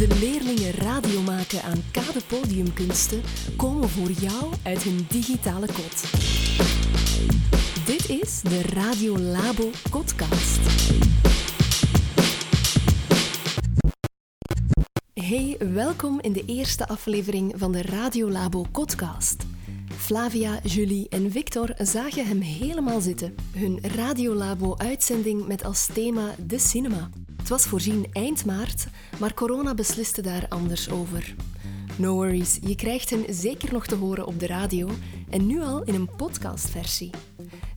De leerlingen radio maken aan Kade Podiumkunsten komen voor jou uit hun digitale kot. Dit is de Radio Labo Podcast. Hey, welkom in de eerste aflevering van de Radio Labo Podcast. Flavia, Julie en Victor zagen hem helemaal zitten. Hun Radiolabo-uitzending met als thema de cinema. Het was voorzien eind maart, maar corona besliste daar anders over. No worries, je krijgt hen zeker nog te horen op de radio en nu al in een podcastversie.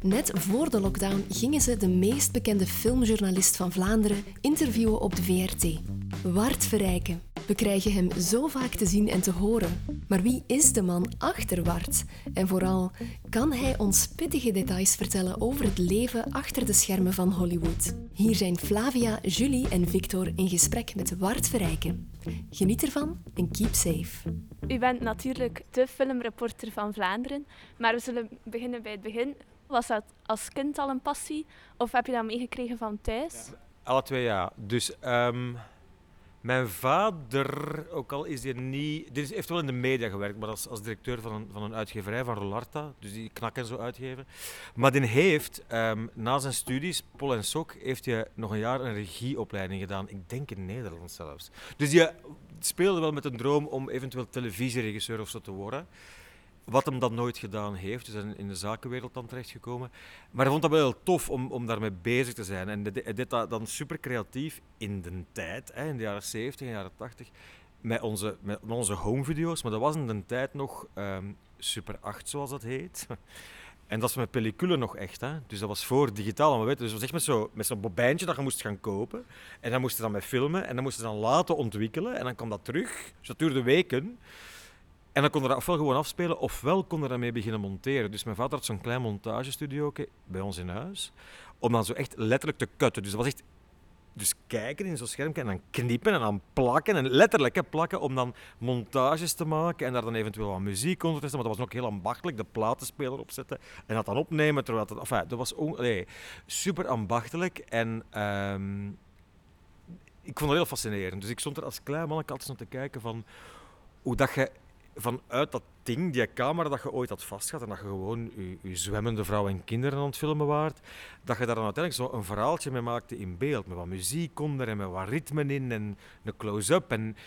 Net voor de lockdown gingen ze de meest bekende filmjournalist van Vlaanderen interviewen op de VRT. Wart Verrijken. We krijgen hem zo vaak te zien en te horen. Maar wie is de man achter Wart? En vooral, kan hij ons pittige details vertellen over het leven achter de schermen van Hollywood? Hier zijn Flavia, Julie en Victor in gesprek met Wart Verrijken. Geniet ervan en keep safe. U bent natuurlijk de filmreporter van Vlaanderen, maar we zullen beginnen bij het begin. Was dat als kind al een passie of heb je dat meegekregen van thuis? Alle twee ja. Dus ehm, mijn vader, ook al is hij niet... Dit heeft wel in de media gewerkt, maar als, als directeur van een, van een uitgeverij, van Rolarta. Dus die knak en zo uitgeven. Maar die heeft, ehm, na zijn studies, Pol en Sok, heeft hij nog een jaar een regieopleiding gedaan. Ik denk in Nederland zelfs. Dus je speelde wel met een droom om eventueel televisieregisseur of zo te worden. Wat hem dat nooit gedaan heeft, dus in de zakenwereld dan terechtgekomen. Maar hij vond dat wel heel tof om, om daarmee bezig te zijn. En deed dat dan super creatief in de tijd, hè, in de jaren 70 en jaren 80, met onze, met onze home video's. Maar dat was in de tijd nog ehm, Super 8, zoals dat heet. En dat is met pellicule nog echt. Hè? Dus dat was voor digitaal. Maar weet, dus dat was echt met zo'n met zo'n bobijntje dat je moest gaan kopen. En dan moest je dan filmen. En dan moest je dan laten ontwikkelen. En dan kwam dat terug. Dus dat duurde weken. En dan kon er dat ofwel gewoon afspelen, ofwel kon er daarmee beginnen monteren. Dus mijn vader had zo'n klein montagestudio bij ons in huis. Om dan zo echt letterlijk te cutten. Dus dat was echt dus kijken in zo'n schermpje en dan knippen en dan plakken. En letterlijk hè, plakken om dan montages te maken en daar dan eventueel wat muziek onder te zetten. Maar dat was ook heel ambachtelijk, de platenspeler opzetten en dat dan opnemen. Terwijl dat, enfin, dat was nee, super ambachtelijk. En ehm, ik vond het heel fascinerend. Dus ik stond er als klein mannetje altijd te kijken van hoe dat je vanuit dat ding, die camera dat je ooit had vastgehad en dat je gewoon je, zwemmende vrouw en kinderen aan het filmen waard, dat je daar dan uiteindelijk zo een verhaaltje mee maakte in beeld, met wat muziek onder en met wat ritmen in en een close-up. En,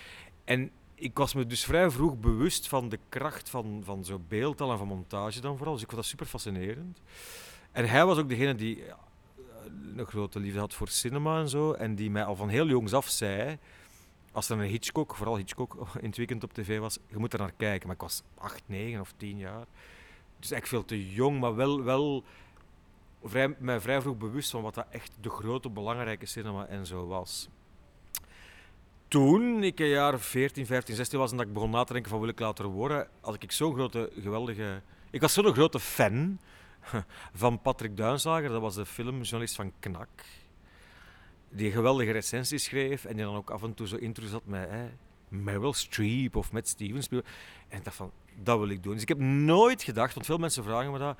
en ik was me dus vrij vroeg bewust van de kracht van, van zo'n beeldtaal en van montage dan vooral, dus ik vond dat super fascinerend. En hij was ook degene die een grote liefde had voor cinema en zo, en die mij al van heel jongs af zei als er een Hitchcock, vooral Hitchcock, in het op tv was, je moet er naar kijken. Maar ik was 8, 9 of 10 jaar. Dus echt veel te jong, maar wel, wel vrij, mij vrij vroeg bewust van wat dat echt de grote, belangrijke cinema en zo was. Toen ik een jaar 14, 15, 16 was en dat ik begon na te denken van wil ik later worden, had ik zo'n grote, geweldige... Ik was zo'n grote fan van Patrick Duinslager, dat was de filmjournalist van Knak die geweldige recensies schreef en die dan ook af en toe zo intro zat met hè, Meryl Streep of met Steven Spielberg. En ik dacht van, dat wil ik doen. Dus ik heb nooit gedacht, want veel mensen vragen me dat,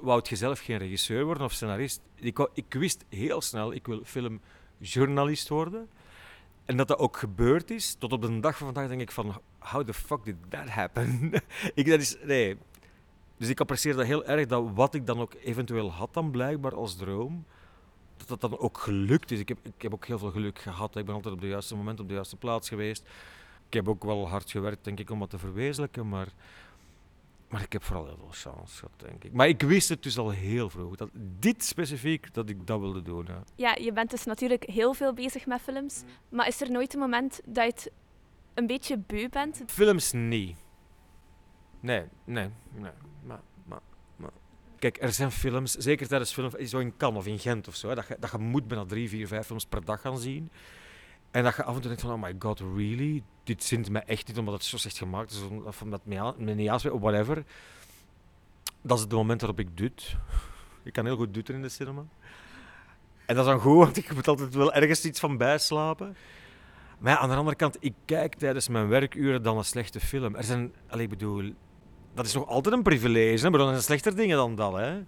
wou je zelf geen regisseur worden of scenarist? Ik, ik wist heel snel, ik wil filmjournalist worden. En dat dat ook gebeurd is, tot op de dag van vandaag denk ik van, how the fuck did that happen? ik, dat is, nee. Dus ik apprecieer dat heel erg, dat wat ik dan ook eventueel had dan blijkbaar als droom, dat dat dan ook gelukt is. Ik heb, ik heb ook heel veel geluk gehad. Ik ben altijd op het juiste moment op de juiste plaats geweest. Ik heb ook wel hard gewerkt, denk ik, om dat te verwezenlijken. Maar, maar ik heb vooral heel veel chance gehad, denk ik. Maar ik wist het dus al heel vroeg. Dat dit specifiek, dat ik dat wilde doen. Ja, ja je bent dus natuurlijk heel veel bezig met films. Maar is er nooit een moment dat je het een beetje beu bent? Films niet. Nee, nee, nee. Maar Kijk, er zijn films, zeker tijdens film, zo in Cannes of in Gent of zo, dat, je, dat je moet bijna drie, vier, vijf films per dag gaan zien. En dat je af en toe denkt van, oh my god, really? Dit zint mij echt niet omdat het zo slecht gemaakt is, of omdat me niet aanspreekt, of whatever. Dat is het moment waarop ik dut. Ik kan heel goed dutten in de cinema. En dat is dan goed, want ik moet altijd wel ergens iets van bijslapen. Maar aan de andere kant, ik kijk tijdens mijn werkuren dan een slechte film. Er zijn, allez, ik bedoel, dat is nog altijd een privilege. Maar er zijn slechter dingen dan dat. Hè?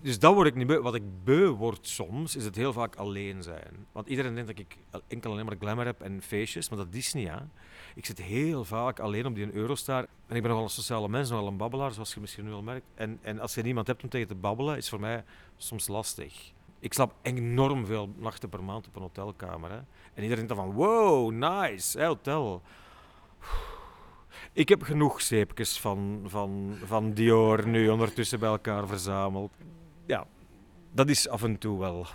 Dus dat word ik niet beu. Wat ik beu word soms, is het heel vaak alleen zijn. Want iedereen denkt dat ik enkel alleen maar glamour heb en feestjes, maar dat is niet, ja. Ik zit heel vaak alleen op die Eurostar. En ik ben nogal een sociale mens, nogal een babbelaar, zoals je misschien nu al merkt. En, en als je niemand hebt om tegen te babbelen, is voor mij soms lastig. Ik slaap enorm veel nachten per maand op een hotelkamer. En iedereen denkt dan van, wow, nice, hotel. Ik heb genoeg zeepjes van, van, van Dior nu ondertussen bij elkaar verzameld. Ja, dat is af en toe wel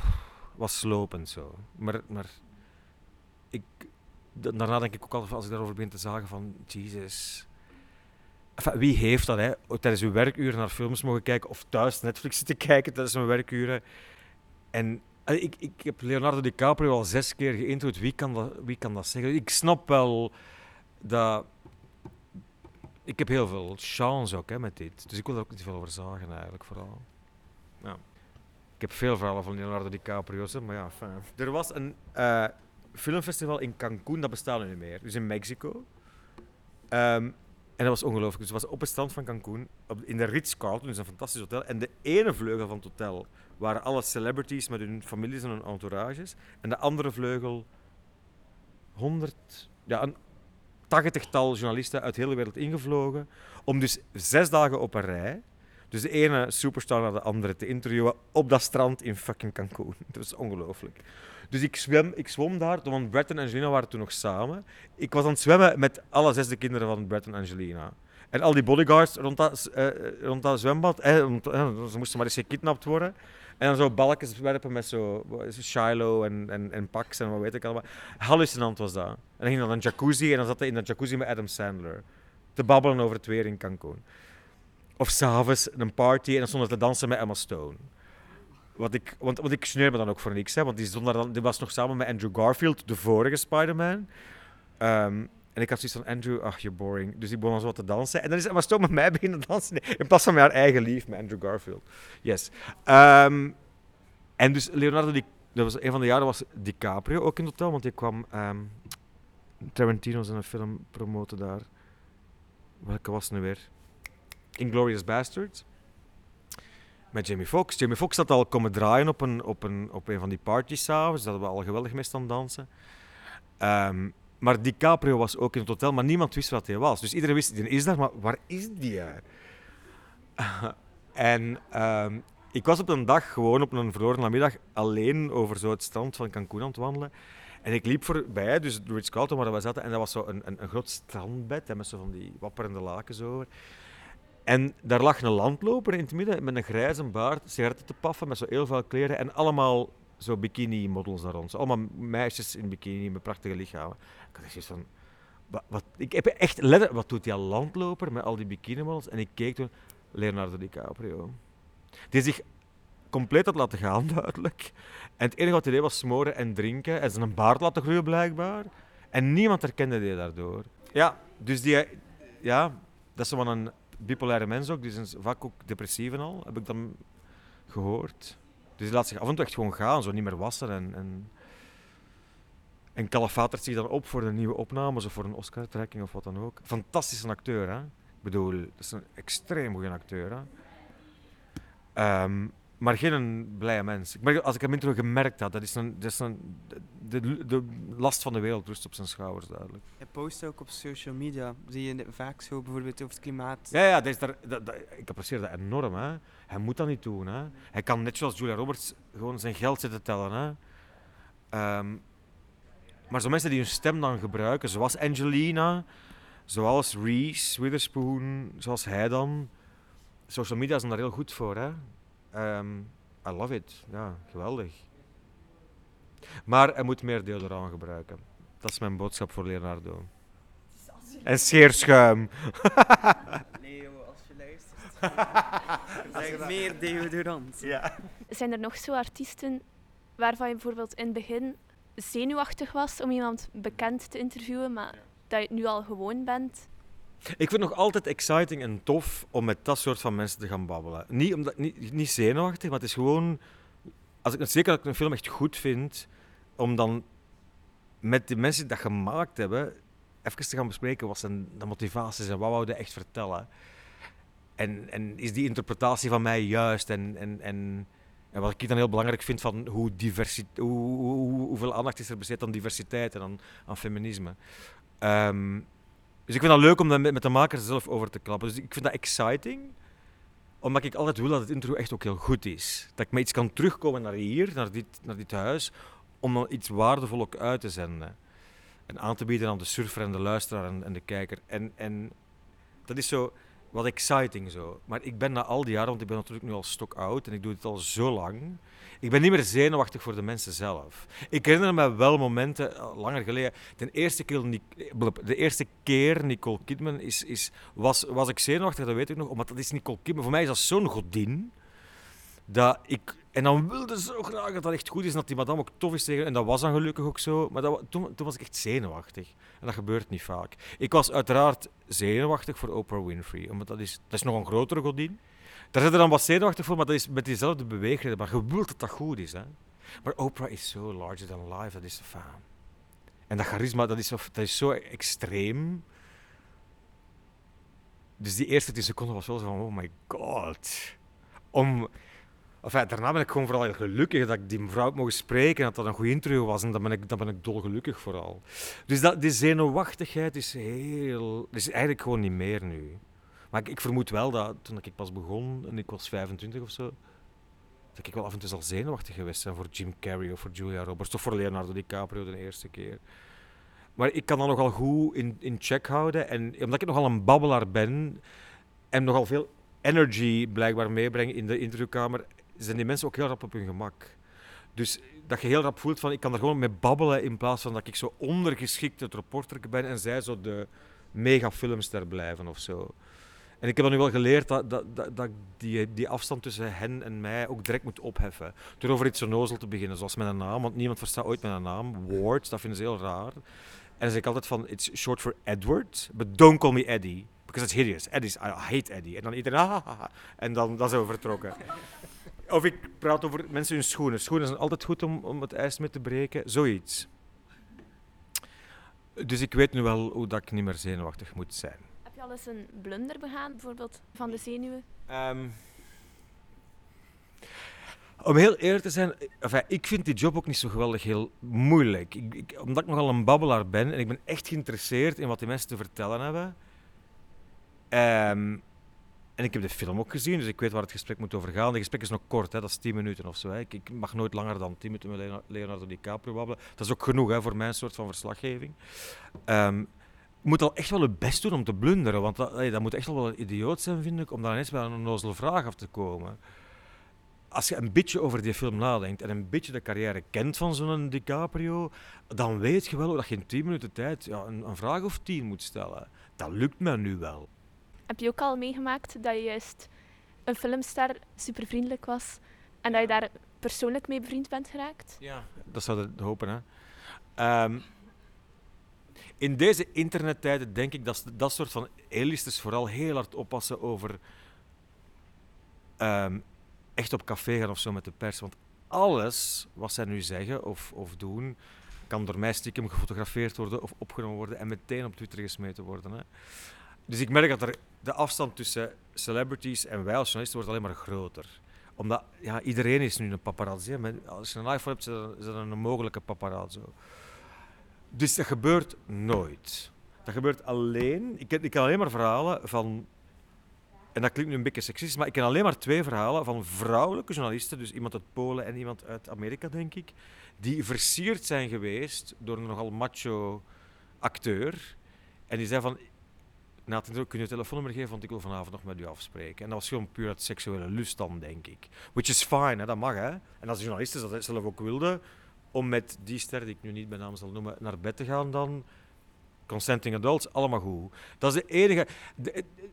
wat slopend zo. Maar, maar ik, daarna denk ik ook altijd, als ik daarover begin te zagen van, Jesus. Wie heeft dat, hè? Tijdens uw werkuren naar films mogen kijken of thuis Netflix zitten kijken tijdens mijn werkuren. En ik, ik heb Leonardo DiCaprio al zes keer geïnterviewd. Wie kan wie kan dat zeggen? Ik snap wel dat ik heb heel veel chance ook hè, met dit. Dus ik wil er ook niet veel over zagen eigenlijk, vooral. Ja. Ik heb veel verhalen van Leonardo DiCaprio's, maar ja, fijn. Er was een uh, filmfestival in Cancún, dat bestaat nu niet meer. Dus in Mexico. Um, en dat was ongelooflijk. Dus het was op het strand van Cancún, in de Ritz-Carlton, dus een fantastisch hotel. En de ene vleugel van het hotel waren alle celebrities met hun families en hun entourages. En de andere vleugel, honderd, ja, een tachtigtal journalisten uit de hele wereld ingevlogen. Om dus zes dagen op een rij, dus de ene superstar naar de andere te interviewen op dat strand in fucking Cancun. Dat is ongelooflijk. Dus ik, zwem, ik zwom daar, want Brett en Angelina waren toen nog samen. Ik was aan het zwemmen met alle zes de kinderen van Brett en Angelina. En al die bodyguards rond dat, uh, rond dat zwembad, eh, ze moesten maar eens gekidnapt worden. En dan zo balkjes werpen met zo Shiloh en, en, en Pax en wat weet ik allemaal. Hallucinant was dat. En dan ging dan een jacuzzi en dan zat hij in een jacuzzi met Adam Sandler. Te babbelen over het weer in Cancun. Of s'avonds een party en dan stond te dansen met Emma Stone. Wat ik, want, want ik sneer me dan ook voor niks, hè, want die, stond dan, die was nog samen met Andrew Garfield, de vorige Spider-Man. Um, en ik had zoiets van, Andrew, ach, je boring. Dus ik begon zo te dansen. En dan is Emma Stone met mij beginnen dansen. in plaats van met haar eigen lief, met Andrew Garfield. Yes. Um, en dus Leonardo, die, dat was een van de jaren was DiCaprio ook in het hotel, want die kwam um, Tarantino zijn film promoten daar. Welke was het nu weer? Inglorious Bastards. Met Jamie Foxx. Jamie Foxx had al komen draaien op een, op een, op een van die parties s'avonds. Dat we al geweldig mee staan dansen. Um, maar DiCaprio was ook in het hotel, maar niemand wist wat hij was. Dus iedereen wist, die is daar, maar waar is die? en ehm, ik was op een dag gewoon op een verloren namiddag alleen over zo het strand van Cancun aan het wandelen. En ik liep voorbij, dus de Ritz Carlton waar we zaten, en dat was zo een, een, een groot strandbed met zo van die wapperende lakens over. En daar lag een landloper in het midden met een grijze baard, sigaretten te paffen met zo heel veel kleren en allemaal zo bikini-models daar rond. allemaal meisjes in bikini met prachtige lichamen. Ik had zoiets van... Wat, ik heb echt letten, wat doet die landloper met al die bikini-models? En ik keek toen, Leonardo DiCaprio. Die zich compleet had laten gaan, duidelijk. En het enige wat hij deed was smoren en drinken en zijn baard laten groeien, blijkbaar. En niemand herkende die daardoor. Ja, dus die... Ja, dat is wel een bipolaire mens ook. Die is vaak ook depressief en al, heb ik dan gehoord. Dus die laat zich af en toe echt gewoon gaan, zo niet meer wassen. En, en, en kalafatert zich dan op voor een nieuwe opnames of voor een Oscar-trekking of wat dan ook. Fantastische acteur, hè? Ik bedoel, dat is een extreem goede acteur, hè? Um, maar geen blije mens. Maar als ik hem intro gemerkt had, dat is, een, dat is een, de, de, last van de wereld rust op zijn schouders, duidelijk. Hij post ook op social media. Zie je vaak zo bijvoorbeeld over het klimaat. Ja, ja dat is daar, dat, dat, ik apprecieer dat enorm. Hè. Hij moet dat niet doen. Hè. Hij kan net zoals Julia Roberts gewoon zijn geld zitten tellen. Hè. Um, maar zo mensen die hun stem dan gebruiken, zoals Angelina, zoals Reese Witherspoon, zoals hij dan. Social media zijn daar heel goed voor. Hè. Um, I love it. Ja, geweldig. Maar hij moet meer deodorant gebruiken. Dat is mijn boodschap voor Leonardo. En scheerschuim. Leo, als je luistert. zeg meer deodorant. Ja. Zijn er nog zo artiesten waarvan je bijvoorbeeld in het begin zenuwachtig was om iemand bekend te interviewen, maar dat je het nu al gewoon bent? Ik vind het nog altijd exciting en tof om met dat soort van mensen te gaan babbelen. Niet, omdat, niet, niet zenuwachtig, maar het is gewoon... Als ik, zeker dat ik een film echt goed vind, om dan met de mensen die dat gemaakt hebben, even te gaan bespreken wat zijn de motivaties en wat wouden echt vertellen. en, en is die interpretatie van mij juist? En, en, en, en wat ik dan heel belangrijk vind van hoe diversi hoe, hoe, hoeveel aandacht is er besteed aan diversiteit en aan, aan feminisme. Ehm, dus ik vind dat leuk om daar met, de makers zelf over te klappen. Dus ik vind dat exciting omdat ik altijd wil dat het intro echt ook heel goed is. Dat ik met iets kan terugkomen naar hier, naar dit, naar dit huis, om dan iets waardevol ook uit te zenden. En aan te bieden aan de surfer en de luisteraar en, en de kijker. En, en dat is zo wat exciting zo. Maar ik ben na al die jaren, want ik ben natuurlijk nu al stok oud en ik doe dit al zo lang. Ik ben niet meer zenuwachtig voor de mensen zelf. Ik herinner me wel momenten, eh, langer geleden, de eerste keer, de eerste keer Nicole Kidman is, is, was, was ik zenuwachtig, dat weet ik nog, omdat dat is Nicole Kidman. Voor mij is dat zo'n godin, dat ik... En dan wilde ze zo graag dat dat echt goed is en dat die madame ook tof is tegen En dat was dan gelukkig ook zo, maar dat, toen, toen was ik echt zenuwachtig. En dat gebeurt niet vaak. Ik was uiteraard zenuwachtig voor Oprah Winfrey, omdat dat is, dat is nog een grotere godin. Daar zit er dan wat zenuwachtig voor, maar dat is met diezelfde beweegreden. Maar je wilt dat dat goed is. Hè? Maar Oprah is zo larger than life, dat is de fan. En dat charisma, dat is, zo, dat is zo extreem. Dus die eerste 10 seconden was wel zo van, oh my god. Om, enfin, daarna ben ik gewoon vooral heel gelukkig dat ik die mevrouw mogen spreken en dat dat een goed interview was. En dan ben ik, dan ben ik dolgelukkig vooral. Dus dat, die zenuwachtigheid is heel... is eigenlijk gewoon niet meer nu. Maar ik, vermoed wel dat toen ik pas begon en ik was 25 of zo, dat ik wel af en toe zal zenuwachtig geweest zijn voor Jim Carrey of voor Julia Roberts of voor Leonardo DiCaprio de eerste keer. Maar ik kan dat nogal goed in, in check houden. En omdat ik nogal een babbelaar ben en nogal veel energy blijkbaar meebreng in de interviewkamer, zijn die mensen ook heel rap op hun gemak. Dus dat je heel rap voelt van ik kan er gewoon mee babbelen in plaats van dat ik zo ondergeschikt het reporter ben en zij zo de mega filmster blijven of zo. En ik heb dan nu wel geleerd dat, dat, dat, dat die, die afstand tussen hen en mij ook direct moet opheffen. Door over iets zo nozel te beginnen, zoals met een naam, want niemand verstaat ooit mijn naam. Ward, dat vinden ze heel raar. En dan zeg ik altijd van, it's short for Edward, but don't call me Eddie. Because it's hideous. Eddie's, I hate Eddie. En dan iedereen, ah, En dan zijn we vertrokken. Of ik praat over mensen hun schoenen. Schoenen zijn altijd goed om, om het ijs mee te breken. Zoiets. Dus ik weet nu wel hoe dat ik niet meer zenuwachtig moet zijn al eens een blunder begaan, bijvoorbeeld van de zenuwen? Um, om heel eerlijk te zijn, enfin, ik vind die job ook niet zo geweldig heel moeilijk. Ik, ik, omdat ik nogal een babbelaar ben en ik ben echt geïnteresseerd in wat die mensen te vertellen hebben. Um, en ik heb de film ook gezien, dus ik weet waar het gesprek moet over gaan. Het gesprek is nog kort, hè, dat is 10 minuten of zo. Hè. Ik, ik, mag nooit langer dan 10 minuten met Leonardo DiCaprio babbelen. Dat is ook genoeg hè, voor mijn soort van verslaggeving. Um, moet al echt wel het best doen om te blunderen. Want dat, dat moet echt wel een idioot zijn, vind ik, om dan eens bij een onnozele vraag af te komen. Als je een beetje over die film nadenkt en een beetje de carrière kent van zo'n DiCaprio, dan weet je wel dat je in 10 minuten tijd ja, een, een, vraag of tien moet stellen. Dat lukt me nu wel. Heb je ook al meegemaakt dat je juist een filmster super vriendelijk was en dat je daar persoonlijk mee bevriend bent geraakt? Ja, dat zou ik hopen. Hè. Ehm, in deze internettijden denk ik dat dat soort van elistes vooral heel hard oppassen over ehm, echt op café gaan of zo met de pers. Want alles wat zij nu zeggen of, of doen, kan door mij stiekem gefotografeerd worden of opgenomen worden en meteen op Twitter gesmeten worden. Hè. Dus ik merk dat er de afstand tussen celebrities en wij als journalisten wordt alleen maar groter. Omdat ja, iedereen is nu een paparazzi. Als je een iPhone hebt, is dat een mogelijke paparazzo. Dus dat gebeurt nooit. Dat gebeurt alleen. Ik ken, ik alleen maar verhalen van. En dat klinkt nu een beetje seksistisch, maar ik ken alleen maar twee verhalen van vrouwelijke journalisten, dus iemand uit Polen en iemand uit Amerika, denk ik, die versierd zijn geweest door een nogal macho acteur. En die zei van, Nathan, kun je je telefoonnummer geven, want ik wil vanavond nog met u afspreken. En dat was gewoon puur uit seksuele lust dan, denk ik. Which is fine, hè, dat mag. Hè. En als de journalisten dat zelf ook wilden, om met die ster, die ik nu niet bij naam zal noemen, naar bed te gaan dan. Consenting adults, allemaal goed. Dat is de enige,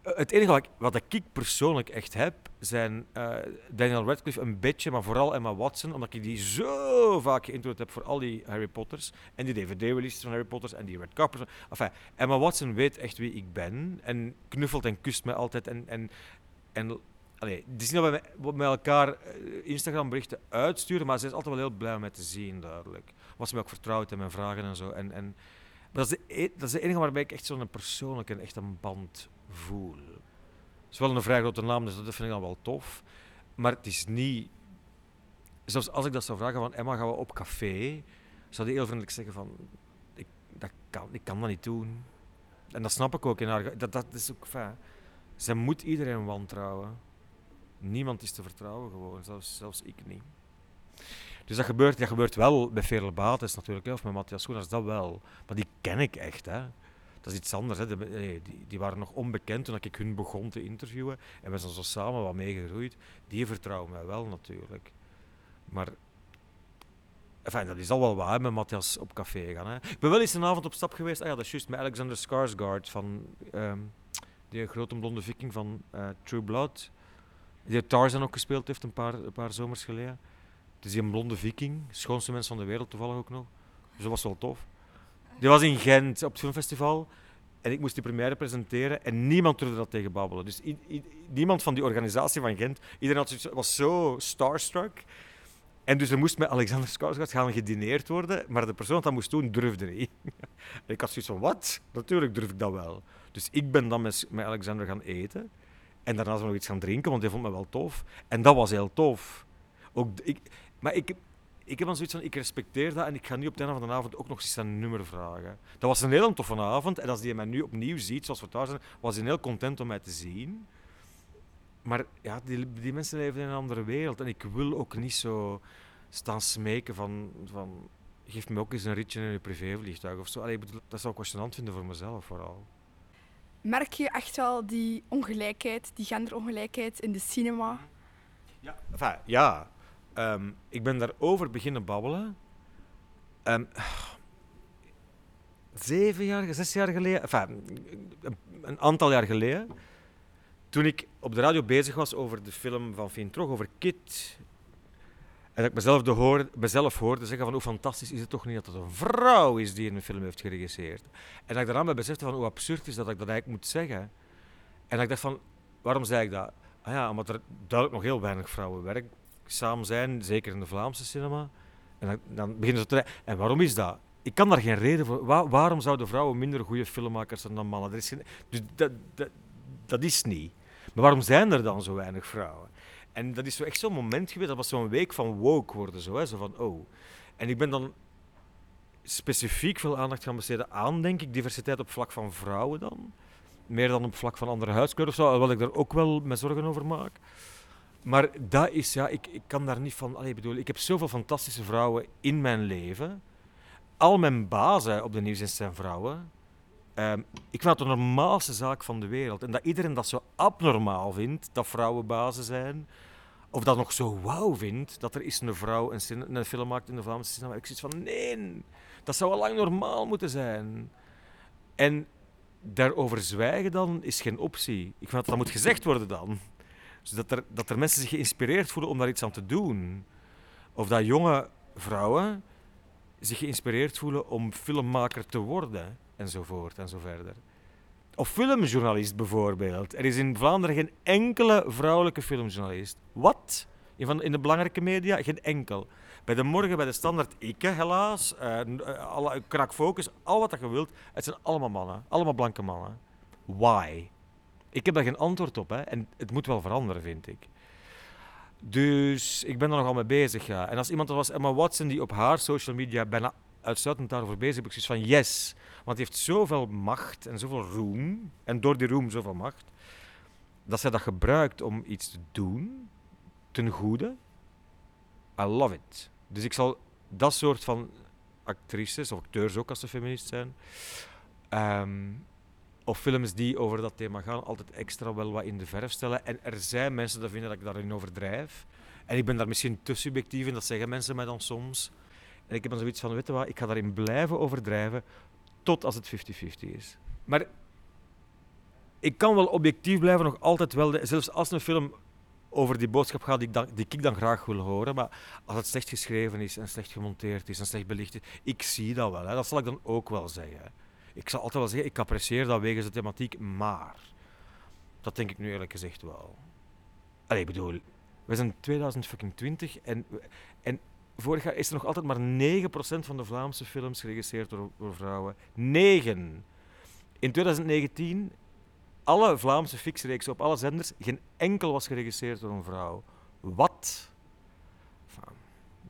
het enige wat ik, wat ik persoonlijk echt heb, zijn uh, Daniel Radcliffe een beetje, maar vooral Emma Watson, omdat ik die zo vaak geïntroduceerd heb voor al die Harry Potters en die DVD-releases van Harry Potters en die Red Carpet. Enfin, Emma Watson weet echt wie ik ben en knuffelt en kust mij altijd en, en, en Allee, die zien dat we met elkaar eh, Instagram-berichten uitsturen, maar ze is altijd wel heel blij om mij te zien, duidelijk. Was me ook vertrouwd in mijn vragen en zo. En, en, dat, is de, e-, dat is enige waarbij ik echt zo'n persoonlijke, echt een band voel. is wel een vrij grote naam, dus dat vind ik dan wel tof. Maar het is niet... Zelfs als ik dat zou vragen van Emma, gaan we op café? Zou die heel vriendelijk zeggen van... Ik, dat kan, ik kan dat niet doen. En dat snap ik ook in haar... Dat, dat is ook fijn. Zij moet iedereen wantrouwen. Niemand is te vertrouwen gewoon, zelfs, zelfs ik niet. Dus dat gebeurt, dat gebeurt wel bij Veerle Bates natuurlijk, of met Matthias Schoeners, dat wel. Maar die ken ik echt, hè. Dat is iets anders. Hè. Die, die, waren nog onbekend toen ik hun begon te interviewen. En we zijn zo samen wat meegegroeid. Die vertrouwen mij wel natuurlijk. Maar enfin, dat is al wel waar met Matthias op café gaan. Hè. Ik ben wel eens een avond op stap geweest. Ah ja, dat is juist met Alexander Skarsgård van um, die grote blonde viking van uh, True Blood. Die Tarzan ook gespeeld heeft een paar, een paar zomers geleden. Het is een blonde viking, schoonste mens van de wereld toevallig ook nog. Dus dat was wel tof. Die was in Gent op het filmfestival. En ik moest die première presenteren en niemand durfde dat tegen babbelen. Dus niemand van die organisatie van Gent, iedereen was zo starstruck. En dus er moest met Alexander Skarsgård gaan gedineerd worden, maar de persoon dat dat moest doen, durfde niet. ik had zoiets van, wat? Natuurlijk durf ik dat wel. Dus ik ben dan met, met Alexander gaan eten. En daarna zijn we nog iets gaan drinken, want hij vond me wel tof. En dat was heel tof. Ook, ik, maar ik, ik heb dan zoiets van, ik respecteer dat en ik ga nu op het einde van de avond ook nog eens een nummer vragen. Dat was een heel toffe avond en als hij mij nu opnieuw ziet, zoals we daar zijn, was hij heel content om mij te zien. Maar ja, die, die mensen leven in een andere wereld en ik wil ook niet zo staan smeken van, van geef me ook eens een ritje in je privévliegtuig of zo. Allee, dat zou ik wel vinden voor mezelf vooral. Merk je echt wel die ongelijkheid, die genderongelijkheid in de cinema? Ja, enfin, ja Um, ik ben daarover beginnen babbelen. Um, zeven jaar, zes jaar geleden, enfin, een aantal jaar geleden, toen ik op de radio bezig was over de film van Fien Trog, over Kit. En dat ik mezelf, de hoor, mezelf hoorde zeggen van hoe fantastisch is het toch niet dat het een vrouw is die een film heeft geregisseerd. En dat ik daaraan me besefte van hoe absurd is dat ik dat eigenlijk moet zeggen. En dat ik dacht van, waarom zei ik dat? Ah ja, omdat er duidelijk nog heel weinig vrouwen werken samen zijn, zeker in de Vlaamse cinema. En dan, dan beginnen ze te En waarom is dat? Ik kan daar geen reden voor. waarom zouden vrouwen minder goede filmmakers zijn dan mannen? Er is dus dat, dat, is niet. Maar waarom zijn er dan zo weinig vrouwen? En dat is zo echt zo'n moment geweest, dat was zo'n week van woke worden. Zo, hè? zo van, oh. En ik ben dan specifiek veel aandacht gaan besteden aan, denk ik, diversiteit op vlak van vrouwen dan. Meer dan op vlak van andere huiskleur of zo, wat ik daar ook wel met zorgen over maak. Maar dat is, ja, ik, ik kan daar niet van... Allee, bedoel, ik heb zoveel fantastische vrouwen in mijn leven. Al mijn bazen op de nieuwsdienst zijn vrouwen. Um, ik vind het de normaalste zaak van de wereld. En dat iedereen dat zo abnormaal vindt, dat vrouwen bazen zijn. Of dat nog zo wauw vindt, dat er is een vrouw een, een film maakt in de Vlaamse. Ik zit van, nee, dat zou al lang normaal moeten zijn. En daarover zwijgen dan is geen optie. Ik vind dat dat moet gezegd worden dan. Dus dat er, dat er mensen zich geïnspireerd voelen om daar iets aan te doen. Of dat jonge vrouwen zich geïnspireerd voelen om filmmaker te worden, enzovoort en. Of filmjournalist bijvoorbeeld. Er is in Vlaanderen geen enkele vrouwelijke filmjournalist. Wat? In, de belangrijke media? Geen enkel. Bij de morgen, bij de standaard, ik helaas. Uh, krak focus, al wat je wilt. Het zijn allemaal mannen. Allemaal blanke mannen. Why? Ik heb daar geen antwoord op hè. en het moet wel veranderen, vind ik. Dus ik ben er nogal mee bezig. Ja. En als iemand was Emma Watson die op haar social media bijna uitsluitend daarover bezig is, ik zoiets van yes. Want die heeft zoveel macht en zoveel roem. En door die roem zoveel macht. Dat zij dat gebruikt om iets te doen ten goede. I love it. Dus ik zal dat soort van actrices, of acteurs ook als ze feminist zijn, um, of films die over dat thema gaan, altijd extra wel wat in de verf stellen. En er zijn mensen die vinden dat ik daarin overdrijf. En ik ben daar misschien te subjectief in, dat zeggen mensen mij dan soms. En ik heb dan zoiets van, weet wat, ik ga daarin blijven overdrijven tot als het 50-50 is. Maar ik kan wel objectief blijven, nog altijd wel, zelfs als een film over die boodschap gaat die ik, dan, die dan graag wil horen. Maar als het slecht geschreven is en slecht gemonteerd is en slecht belicht is, ik zie dat wel. Hè. Dat zal ik dan ook wel zeggen ik zal altijd wel zeggen, ik apprecieer dat wegens de thematiek, maar dat denk ik nu eerlijk gezegd wel. Allee, ik bedoel, we zijn 2020 en, en vorig jaar is er nog altijd maar 9% van de Vlaamse films geregisseerd door, door vrouwen. 9! In 2019, alle Vlaamse fictiereeksen op alle zenders, geen enkel was geregisseerd door een vrouw. Wat?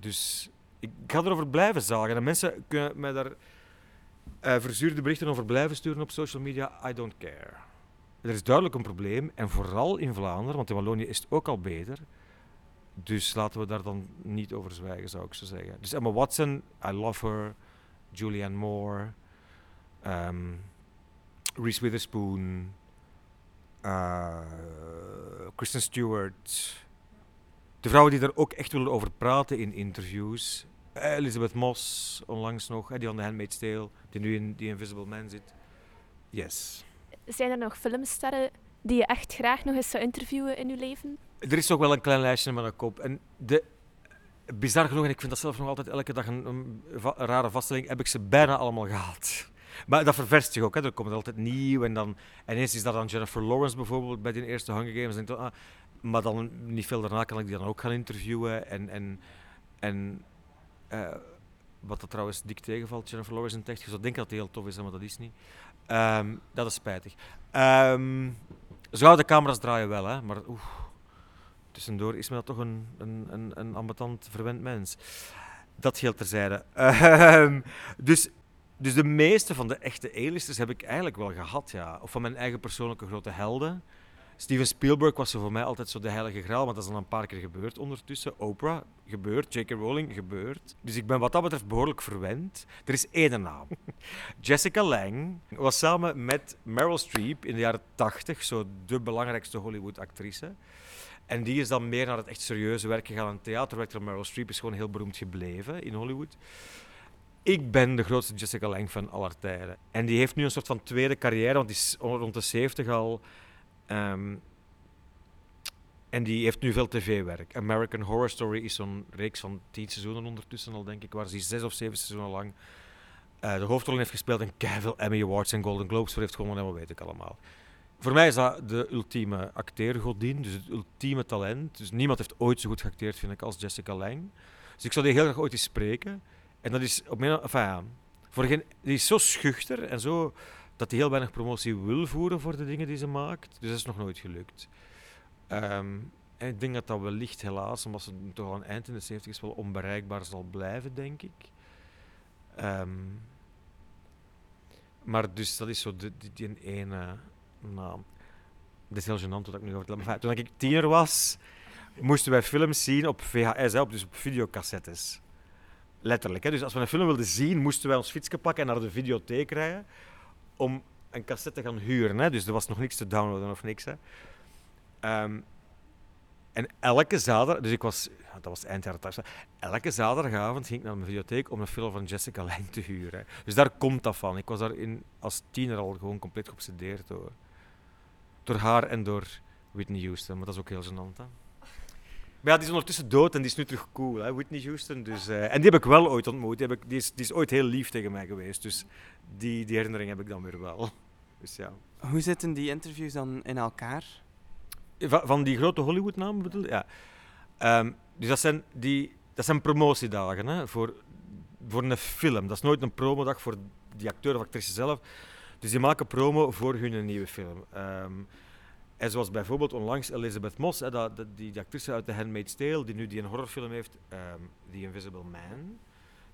Dus ik ga erover blijven zagen. En mensen kunnen mij daar verzuurde berichten over blijven sturen op social media. I don't care. Er is duidelijk een probleem, en vooral in Vlaanderen, want in Wallonië is het ook al beter. Dus laten we daar dan niet over zwijgen, zou ik zo zeggen. Dus Emma Watson, I love her. Julianne Moore. Um, Reese Witherspoon. Uh, Kristen Stewart. De vrouwen die daar ook echt willen over praten in interviews. Elizabeth Moss, onlangs nog, die aan The Handmaid's Tale, die nu in The Invisible Man zit. Yes. Zijn er nog filmsterren die je echt graag nog eens zou interviewen in je leven? Er is ook wel een klein lijstje met een kop. En de, bizar genoeg, en ik vind dat zelf nog altijd elke dag een, een, rare vaststelling, heb ik ze bijna allemaal gehad. Maar dat ververst zich ook. Hè. Er komt altijd nieuw. En, dan, en ineens is dat dan Jennifer Lawrence bijvoorbeeld bij die eerste Hunger Games. En denk, ah, maar dan niet veel daarna kan ik die dan ook gaan interviewen. En, en, en uh, wat dat trouwens dik tegenvalt, Jennifer Lawrence in tekst. Je zou denken dat het heel tof is, maar dat is niet. Um, dat is spijtig. Um, de camera's draaien wel, hè, maar oeh, tussendoor is me dat toch een, een, een, een verwend mens. Dat geldt terzijde. Um, dus, dus de meeste van de echte A-listers heb ik eigenlijk wel gehad, ja. Of van mijn eigen persoonlijke grote helden. Steven Spielberg was voor mij altijd zo de heilige graal, maar dat is al een paar keer gebeurd ondertussen. Oprah, gebeurd. J.K. Rowling, gebeurd. Dus ik ben wat dat betreft behoorlijk verwend. Er is één naam. Jessica Lange was samen met Meryl Streep in de jaren 80 zo de belangrijkste Hollywood-actrice. En die is dan meer naar het echt serieuze werk gegaan. Een theaterwerk Meryl Streep is gewoon heel beroemd gebleven in Hollywood. Ik ben de grootste Jessica Lange van aller tijden. En die heeft nu een soort van tweede carrière, want die is rond de 70 al Um, en die heeft nu veel tv-werk. American Horror Story is zo'n reeks van tien seizoenen ondertussen al, denk ik, waar ze zes of zeven seizoenen lang uh, de hoofdrol heeft gespeeld en keihard Emmy Awards en Golden Globes voor heeft gewonnen, en wat weet ik allemaal. Voor mij is dat de ultieme acteergodin, dus het ultieme talent. Dus niemand heeft ooit zo goed geacteerd, vind ik, als Jessica Lange. Dus ik zou die heel graag ooit eens spreken. En dat is op mijn... Enfin, ja, voor geen, die is zo schuchter en zo dat hij heel weinig promotie wil voeren voor de dingen die ze maakt. Dus dat is nog nooit gelukt. Um, en ik denk dat dat wellicht helaas, omdat ze toch al een eind in de 70 is, wel onbereikbaar zal blijven, denk ik. Um, maar dus dat is zo die, die, die ene naam. Is heel gênant wat ik nu vertellen. Maar toen ik tiener was, moesten wij films zien op VHS, op, dus op videocassettes. Letterlijk. Hè. Dus als we een film wilden zien, moesten wij ons fietsje pakken en naar de videotheek rijden om een cassette te gaan huren. Hè? Dus er was nog niks te downloaden of niks. Hè? Um, en elke zaterdag, dus ik was, dat was eind jaren 80, elke zaterdagavond ging ik naar mijn videotheek om een film van Jessica Lange te huren. Dus daar komt dat van. Ik was daar in, als tiener al gewoon compleet geobsedeerd door. Door haar en door Whitney Houston, maar dat is ook heel gênant. Hè? Maar ja, die is ondertussen dood en die is nu terug cool, hè? Whitney Houston. Dus, uh, en die heb ik wel ooit ontmoet. Die, heb ik, die, is, die is ooit heel lief tegen mij geweest. Dus die, die herinnering heb ik dan weer wel. Dus ja. Hoe zitten die interviews dan in elkaar? Van, van die grote Hollywood-namen bedoel Ja. Um, dus dat zijn, die, dat zijn promotiedagen hè, voor, voor een film. Dat is nooit een promodag voor die acteur of actrice zelf. Dus die maken promo voor hun nieuwe film. Um, en zoals bijvoorbeeld onlangs Elizabeth Moss, hè, die, actrice uit The Handmaid's Tale, die nu die een horrorfilm heeft, um, The Invisible Man.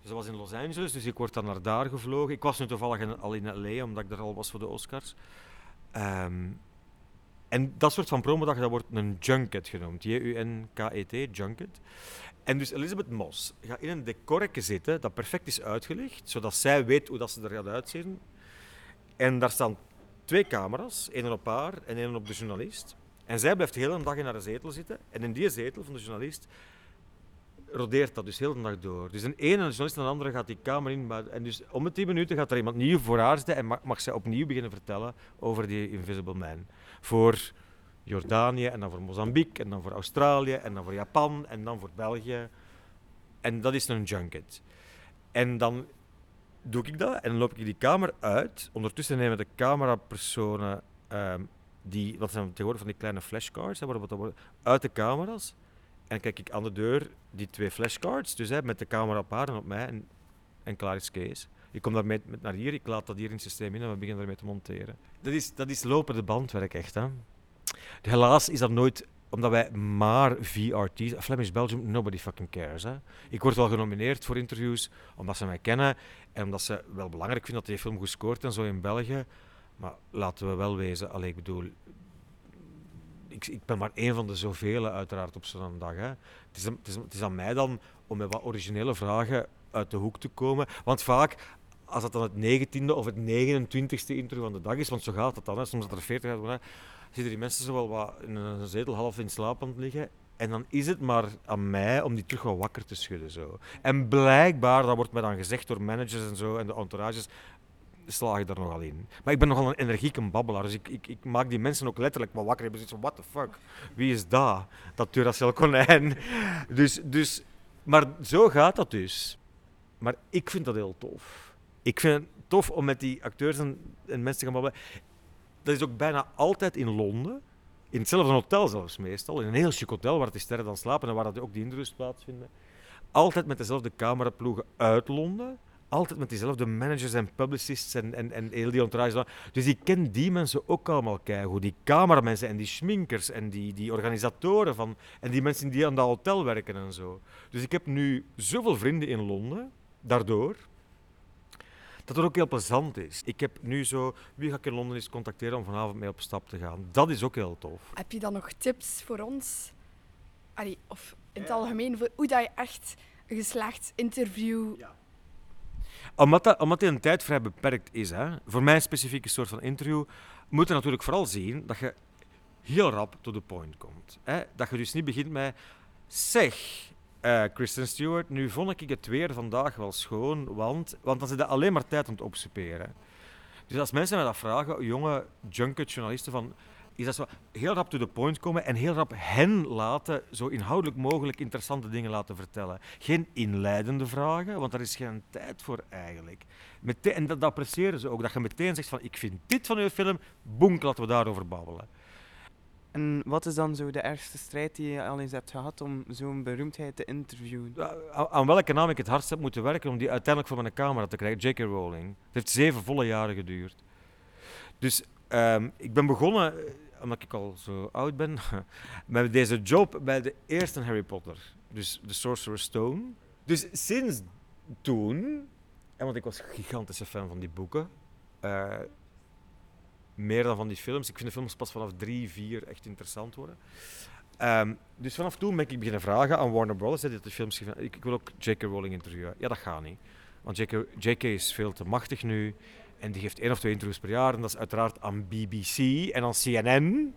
Dus dat was in Los Angeles, dus ik word dan naar daar gevlogen. Ik was nu toevallig al in L.A., omdat ik daar al was voor de Oscars. Um, en dat soort van promodag, dat wordt een junket genoemd. J-U-N-K-E-T, junket. En dus Elizabeth Moss gaat in een decorje zitten dat perfect is uitgelicht, zodat zij weet hoe dat ze er gaat uitzien. En daar staan twee camera's, één op haar en één op de journalist. En zij blijft de hele dag in haar zetel zitten. En in die zetel van de journalist rodeert dat dus heel de dag door. Dus een ene journalist en de andere gaat die kamer in. En dus om de tien minuten gaat er iemand nieuw voor haar zitten en mag, mag zij opnieuw beginnen vertellen over die Invisible Man. Voor Jordanië en dan voor Mozambique en dan voor Australië en dan voor Japan en dan voor België. En dat is een junket. En dan doe ik dat en dan loop ik die kamer uit. Ondertussen nemen de camerapersonen, um, die, wat zijn tegenwoordig van die kleine flashcards, worden, uit de camera's. En kijk ik aan de deur die twee flashcards, dus hè, met de camera op haar en op mij, en, en klaar is Kees. Ik kom daar met, met naar hier, ik laat dat hier in het systeem in en we beginnen ermee te monteren. Dat is, dat is lopende bandwerk, echt. Hè. Helaas is dat nooit omdat wij maar VRT, Flemish Belgium, nobody fucking cares. Hè. Ik word wel genomineerd voor interviews omdat ze mij kennen en omdat ze wel belangrijk vinden dat die film goed scoort en zo in België. Maar laten we wel wezen, allee, ik bedoel, ik, ik ben maar één van de zoveel uiteraard op zo'n dag. Hè. Het, is, het, is, het is aan mij dan om met wat originele vragen uit de hoek te komen. Want vaak, als dat dan het 19e of het 29e interview van de dag is, want zo gaat het dan, hè, soms dat er 40 uit zitten die mensen zo wel wat in een zetel half in slaap aan liggen. En dan is het maar aan mij om die terug wat wakker te schudden. Zo. En blijkbaar, dat wordt mij dan gezegd door managers en zo en de entourages, slaag ik daar nogal in. Maar ik ben nogal een energieke babbelaar, dus ik, ik, ik maak die mensen ook letterlijk wat wakker. Hebben zoiets van, what the fuck, wie is dat? Dat Duracell konijn. Dus, dus, maar zo gaat dat dus. Maar ik vind dat heel tof. Ik vind het tof om met die acteurs en mensen te gaan babbelen. Dat is ook bijna altijd in Londen. In hetzelfde hotel zelfs meestal. In een heel chic hotel waar de sterren dan slapen en waar dat ook die interviews plaatsvinden. Altijd met dezelfde cameraploegen uit Londen altijd met diezelfde managers en publicists en, en, en heel die entourage. Dus ik ken die mensen ook allemaal keigoed. Die cameramensen en die schminkers en die, die organisatoren van, en die mensen die aan dat hotel werken en zo. Dus ik heb nu zoveel vrienden in Londen, daardoor, dat het ook heel plezant is. Ik heb nu zo, wie ga ik in Londen eens contacteren om vanavond mee op stap te gaan? Dat is ook heel tof. Heb je dan nog tips voor ons? Allee, of in het algemeen, voor hoe dat je echt een geslaagd interview ja omdat, dat, omdat die een tijd vrij beperkt is, hè, voor mijn specifieke soort van interview, moet je natuurlijk vooral zien dat je heel rap to the point komt. Hè. Dat je dus niet begint met, zeg, uh, Kristen Stewart, nu vond ik het weer vandaag wel schoon, want, want dan zit je alleen maar tijd om te opsuperen. Dus als mensen mij dat vragen, jonge junket journalisten van is dat zo heel rap to the point komen en heel rap hen laten, zo inhoudelijk mogelijk interessante dingen laten vertellen. Geen inleidende vragen, want daar is geen tijd voor eigenlijk. Meteen, en dat, dat appreciëren ze ook, dat je meteen zegt van ik vind dit van uw film, boem, laten we daarover babbelen. En wat is dan zo de ergste strijd die je al eens hebt gehad om zo'n beroemdheid te interviewen? Aan welke naam ik het hardst heb moeten werken om die uiteindelijk voor mijn camera te krijgen? J.K. Rowling. Het heeft zeven volle jaren geduurd. Dus um, ik ben begonnen omdat ik al zo oud ben, met deze job bij de eerste Harry Potter. Dus The Sorcerer's Stone. Dus sinds toen, en want ik was een gigantische fan van die boeken, uh, meer dan van die films. Ik vind de films pas vanaf drie, vier echt interessant worden. Um, dus vanaf toen ben ik beginnen vragen aan Warner Bros. dat de films ik, ik wil ook J.K. Rowling interviewen. Ja, dat gaat niet. Want J.K. is veel te machtig nu. En die geeft één of twee interviews per jaar. En dat is uiteraard aan BBC en aan CNN.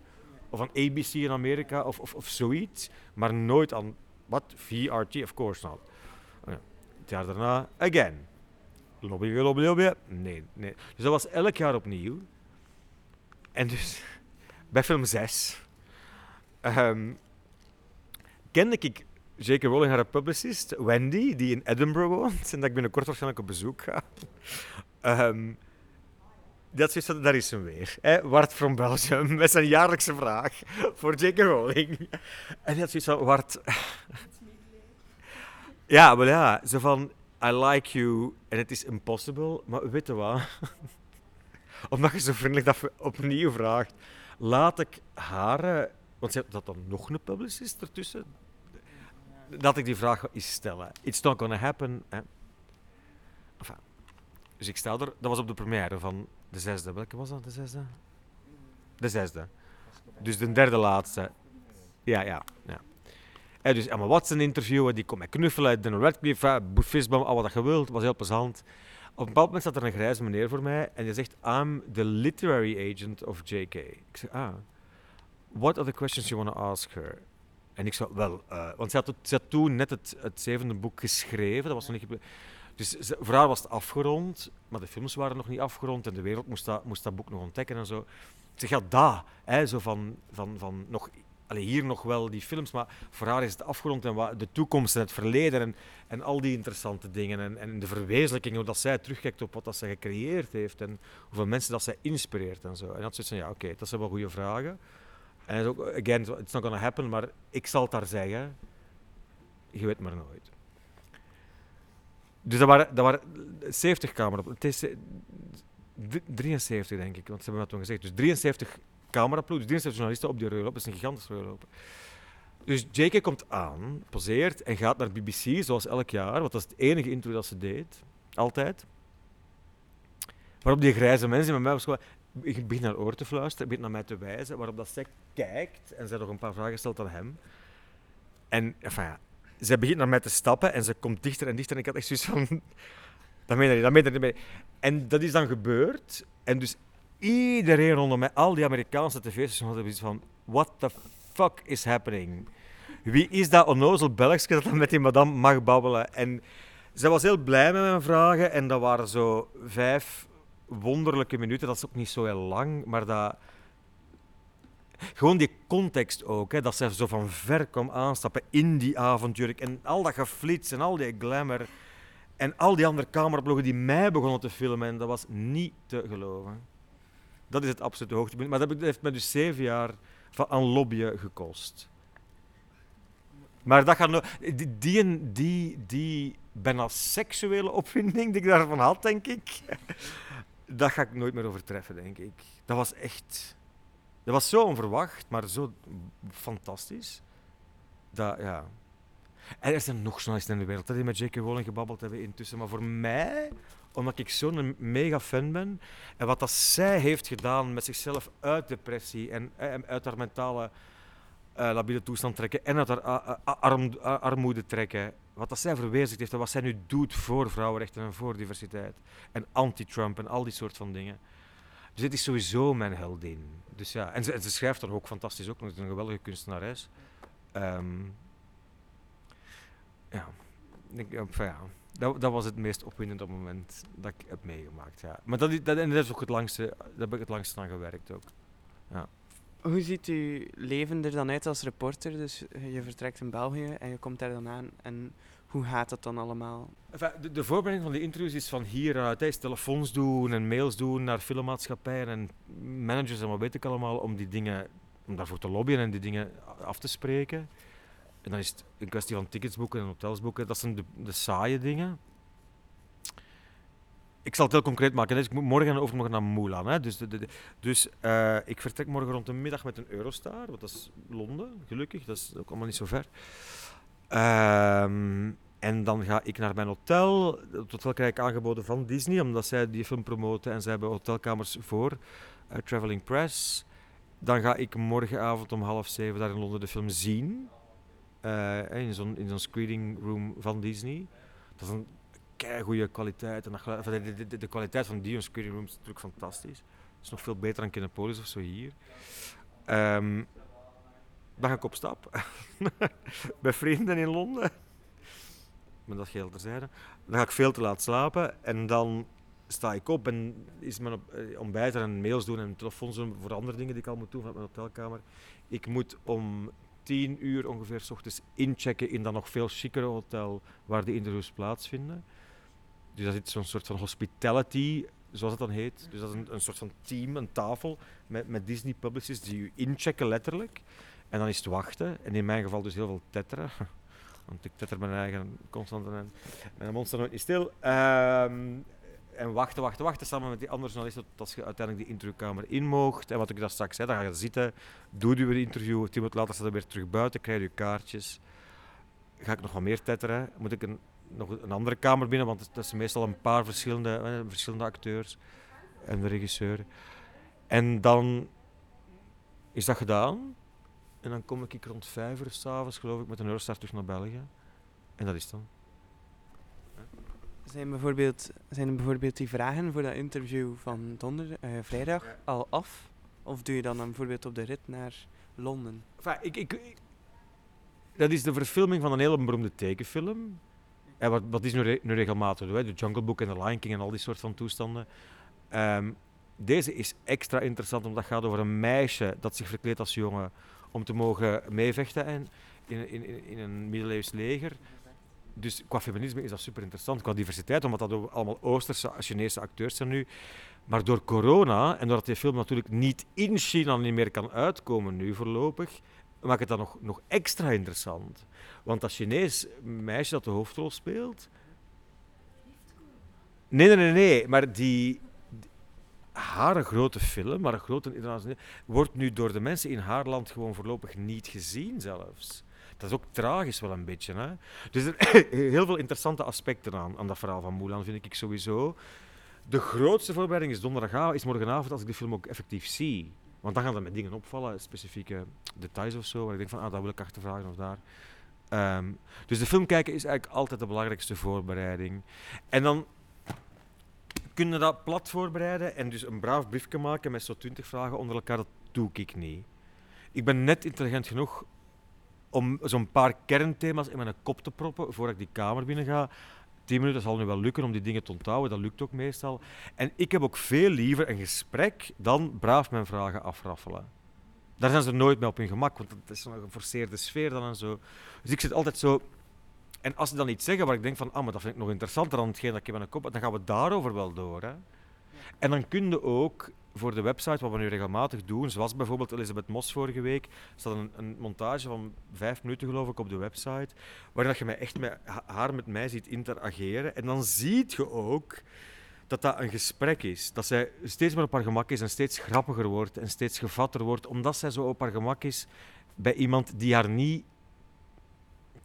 Of aan ABC in Amerika of, of, of zoiets. Maar nooit aan, wat? VRT? Of course not. Oh ja. Het jaar daarna, again. Lobby, lobby, lobby. Nee, nee. Dus dat was elk jaar opnieuw. En dus, bij film 6 um, ehm, kende ik J.K. Rowling haar publicist, Wendy, die in Edinburgh woont. En dat ik binnenkort waarschijnlijk op bezoek ga. Um, dat is, daar is hem weer. Hè? Wart from Belgium, met zijn jaarlijkse vraag voor J.K. Rowling. En hij had zoiets van, Wart... ja, maar ja, zo van, I like you en het is impossible, maar weet je wat? Omdat je zo vriendelijk dat opnieuw vraagt, laat ik haar... Want ze dat dan nog een publicist ertussen? Dat ik die vraag eens stellen. It's not gonna happen. Enfin, dus ik sta er, dat was op de première van de zesde. Welke was dat, de zesde? De zesde. Dus de derde laatste. Ja, ja, ja. En dus Emma Watson interviewen, die komt met knuffelen, Daniel Radcliffe, Fistbom, al wat je wilt, was heel plezant. Op een bepaald moment staat er een grijze meneer voor mij en die zegt, I'm the literary agent of JK. Ik zeg, ah, what are the questions you want to ask her? En ik zei, wel, uh, want ze had, ze had, toen net het, het zevende boek geschreven, dat was nog niet dus voor haar was het afgerond, maar de films waren nog niet afgerond en de wereld moest dat, moest dat boek nog ontdekken en zo. Zeg, ja, daar, hè, zo van, van, van nog, allez, hier nog wel die films, maar voor haar is het afgerond en de toekomst en het verleden en, en al die interessante dingen en, en de verwezenlijking, hoe dat zij terugkijkt op wat dat zij gecreëerd heeft en hoeveel mensen dat zij inspireert en zo. En dat zoiets van, ja, oké, dat zijn wel goede vragen. En ook, again, it's not gonna happen, maar ik zal het daar zeggen. Je weet maar nooit. Dus dat waren, dat waren 70 cameraploegen. Het is eh, d- 73, denk ik, want ze hebben dat toen gezegd. Dus 73 cameraploegen, dus 73 journalisten op die reuloop. Dat is een gigantische reuloop. Dus J.K. komt aan, poseert en gaat naar BBC, zoals elk jaar, want dat is het enige interview dat ze deed. Altijd. Waarop die grijze mensen met mij gewoon... Ik begin naar oor te fluisteren, begint naar mij te wijzen, waarop dat zij kijkt en zij nog een paar vragen stelt aan hem. En, enfin ja, zij begint naar mij te stappen en ze komt dichter en dichter en ik had echt zoiets van... Dat meen je niet. En dat is dan gebeurd. En dus iedereen rondom mij, al die Amerikaanse tv-stations hadden zoiets van... What the fuck is happening? Wie is dat onnozel Belgske dat dan met die madame mag babbelen? En zij was heel blij met mijn vragen en dat waren zo vijf wonderlijke minuten. Dat is ook niet zo heel lang, maar dat... Gewoon die context ook, hè, dat zij zo van ver kwam aanstappen in die avondjurk en al dat geflits en al die glamour en al die andere cameraploegen die mij begonnen te filmen, en dat was niet te geloven. Dat is het absolute hoogtepunt. Maar dat heeft me dus zeven jaar van aan lobbyen gekost. Maar dat gaat die, die, die, die bijna seksuele opwinding die ik daarvan had, denk ik, dat ga ik nooit meer overtreffen, denk ik. Dat was echt... Dat was zo onverwacht, maar zo fantastisch. Dat, ja... En er zijn nog journalisten in de wereld hè, die met J.K. Rowling gebabbeld hebben intussen. Maar voor mij, omdat ik zo'n mega fan ben, en wat dat zij heeft gedaan met zichzelf uit depressie en, en uit haar mentale eh, labiele toestand trekken en uit haar armoede trekken. Wat dat zij verwezenlijkt heeft en wat zij nu doet voor vrouwenrechten en voor diversiteit. En anti-Trump en al die soort van dingen. Dus dit is sowieso mijn heldin. Dus ja, en, ze, schrijft dan ook fantastisch ook, nog. een geweldige kunstenares. Ehm, ja, ik, eh, ja. Dat, dat was het meest opwindende moment dat ik heb meegemaakt. Ja. Maar dat, dat, en dat is ook het langste, daar heb ik het langste aan gewerkt ook. Hoe ziet uw leven er dan uit als reporter? Dus je vertrekt in België en je komt daar dan aan. En hoe gaat dat dan allemaal? Enfin, de, de voorbereiding van die interviews is van hieruit. Is telefoons doen en mails doen naar filmmaatschappijen en managers en wat weet ik allemaal om die dingen, om daarvoor te lobbyen en die dingen af te spreken. En dan is het een kwestie van tickets boeken en hotels boeken. Dat zijn de, de saaie dingen. Ik zal het heel concreet maken. Dus ik moet morgen en overmorgen naar Mulan. Hè. Dus, de, dus eh, ik vertrek morgen rond de middag met een Eurostar. Want dat is Londen, gelukkig. Dat is ook allemaal niet zo ver. Ehm, en dan ga ik naar mijn hotel. Het hotel krijg ik aangeboden van Disney, omdat zij die film promoten en zij hebben hotelkamers voor eh, Traveling Press. Dan ga ik morgenavond om half zeven daar in Londen de film zien. Eh, in zo'n in zo'n screening room van Disney. Dat is een goede kwaliteit. En de, de, de, kwaliteit van die screening rooms is natuurlijk fantastisch. Het is nog veel beter dan Kinepolis of zo hier. Ehm, dan ga ik op stap. Bij vrienden in Londen. Maar dat geheel terzijde. Dan ga ik veel te laat slapen. En dan sta ik op en is mijn eh, ontbijten en mails doen en telefoons doen voor andere dingen die ik al moet doen vanuit mijn hotelkamer. Ik moet om tien uur ongeveer 's ochtends inchecken in dat nog veel chicere hotel waar de interviews plaatsvinden. Dus dat is zo'n soort van hospitality, zoals het dan heet. Dus dat is een, een soort van team, een tafel met, Disney publicists die u inchecken letterlijk. En dan is het wachten. En in mijn geval dus heel veel tetteren. Want ik tetter mijn eigen constant en mijn mond staat nooit niet stil. Ehm, en wachten, wachten, wachten samen met die andere journalisten tot je uiteindelijk die interviewkamer in moogt. En wat ik daar straks zei, dan ga je zitten, doe je interview, tien minuten later staat je weer terug buiten, krijg je kaartjes. Ga ik nog wat meer tetteren? Moet ik een, nog een andere kamer binnen, want dat zijn meestal een paar verschillende, eh, verschillende acteurs en de regisseur. En dan is dat gedaan. En dan kom ik rond vijf uur s'avonds, geloof ik, met een Eurostar terug naar België. En dat is dan. Zijn, bijvoorbeeld, zijn er bijvoorbeeld die vragen voor dat interview van donder, eh, vrijdag al af? Of doe je dan, dan bijvoorbeeld op de rit naar Londen? Enfin, ik, ik, ik- dat is de verfilming van een hele beroemde tekenfilm. En wat, wat is nu, re- nu regelmatig? hè? De Jungle Book en The Lion King en al die soort van toestanden. Ehm, deze is extra interessant omdat het gaat over een meisje dat zich verkleedt als jongen om te mogen meevechten en in, in, in, in een middeleeuws leger. Dus qua feminisme is dat super interessant, qua diversiteit, omdat dat allemaal Oosterse, Chinese acteurs zijn nu. Maar door corona, en doordat die film natuurlijk niet in China niet meer kan uitkomen nu voorlopig, maakt het dat nog, nog extra interessant. Want dat Chinees meisje dat de hoofdrol speelt, Nee, nee, nee, nee. Maar die, die- haar grote film, maar een grote internationale, wordt nu door de mensen in haar land gewoon voorlopig niet gezien zelfs. Dat is ook tragisch wel een beetje. Hè? Dus er heel veel interessante aspecten aan, aan dat verhaal van Mulan, vind ik sowieso. De grootste voorbereiding is donderdagavond, is morgenavond als ik de film ook effectief zie. Want dan gaan er met dingen opvallen, specifieke details of zo, waar ik denk van, ah, dat wil ik achtervragen of daar. Ehm, dus de film kijken is eigenlijk altijd de belangrijkste voorbereiding. En dan kun je dat plat voorbereiden en dus een braaf briefje maken met zo'n twintig vragen onder elkaar, dat doe ik niet. Ik ben net intelligent genoeg om zo'n paar kernthema's in mijn kop te proppen voordat ik die kamer binnen ga. Tien minuten zal nu wel lukken om die dingen te onthouden, dat lukt ook meestal. En ik heb ook veel liever een gesprek dan braaf mijn vragen afraffelen. Daar zijn ze nooit mee op hun gemak, want het is zo'n geforceerde sfeer dan en zo. Dus ik zit altijd zo... En als ze dan iets zeggen waar ik denk van, ah, maar dat vind ik nog interessanter dan hetgeen dat ik in mijn kop heb, dan gaan we daarover wel door. Hè. En dan kun je ook voor de website, wat we nu regelmatig doen, zoals bijvoorbeeld Elisabeth Mos vorige week, staat een, een montage van vijf minuten geloof ik op de website, waarin dat je mij echt met ha- haar met mij ziet interageren. En dan zie je ook dat dat een gesprek is. Dat zij steeds meer op haar gemak is en steeds grappiger wordt en steeds gevatter wordt, omdat zij zo op haar gemak is bij iemand die haar niet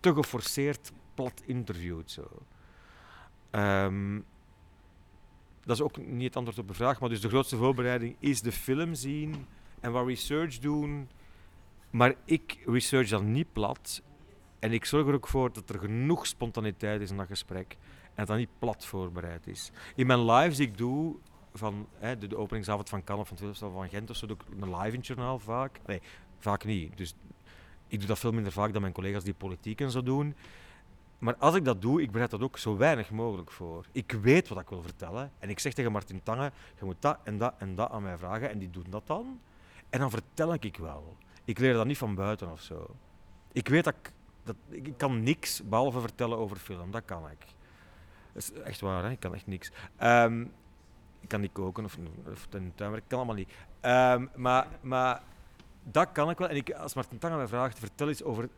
te geforceerd plat interviewt. Zo. Ehm, dat is ook niet het antwoord op de vraag, maar dus de grootste voorbereiding is de film zien en wat research doen. Maar ik research dan niet plat en ik zorg er ook voor dat er genoeg spontaniteit is in dat gesprek en dat dat niet plat voorbereid is. In mijn lives die ik doe, van hè, de, openingsavond van Cannes of van het van Gent of zo, doe ik een live in journaal vaak. Nee, vaak niet. Dus ik doe dat veel minder vaak dan mijn collega's die politiek en zo doen. Maar als ik dat doe, ik bereid dat ook zo weinig mogelijk voor. Ik weet wat ik wil vertellen. En ik zeg tegen Martin Tange, je moet dat en dat en dat aan mij vragen. En die doen dat dan. En dan vertel ik wel. Ik leer dat niet van buiten of zo. Ik weet dat ik... Dat, ik kan niks behalve vertellen over film. Dat kan ik. Dat is echt waar, hè? ik kan echt niks. Ehm, ik kan niet koken of, of in de tuin werken, ik kan allemaal niet. Ehm, maar, maar dat kan ik wel. En ik, als Martin Tange mij vraagt, vertel eens over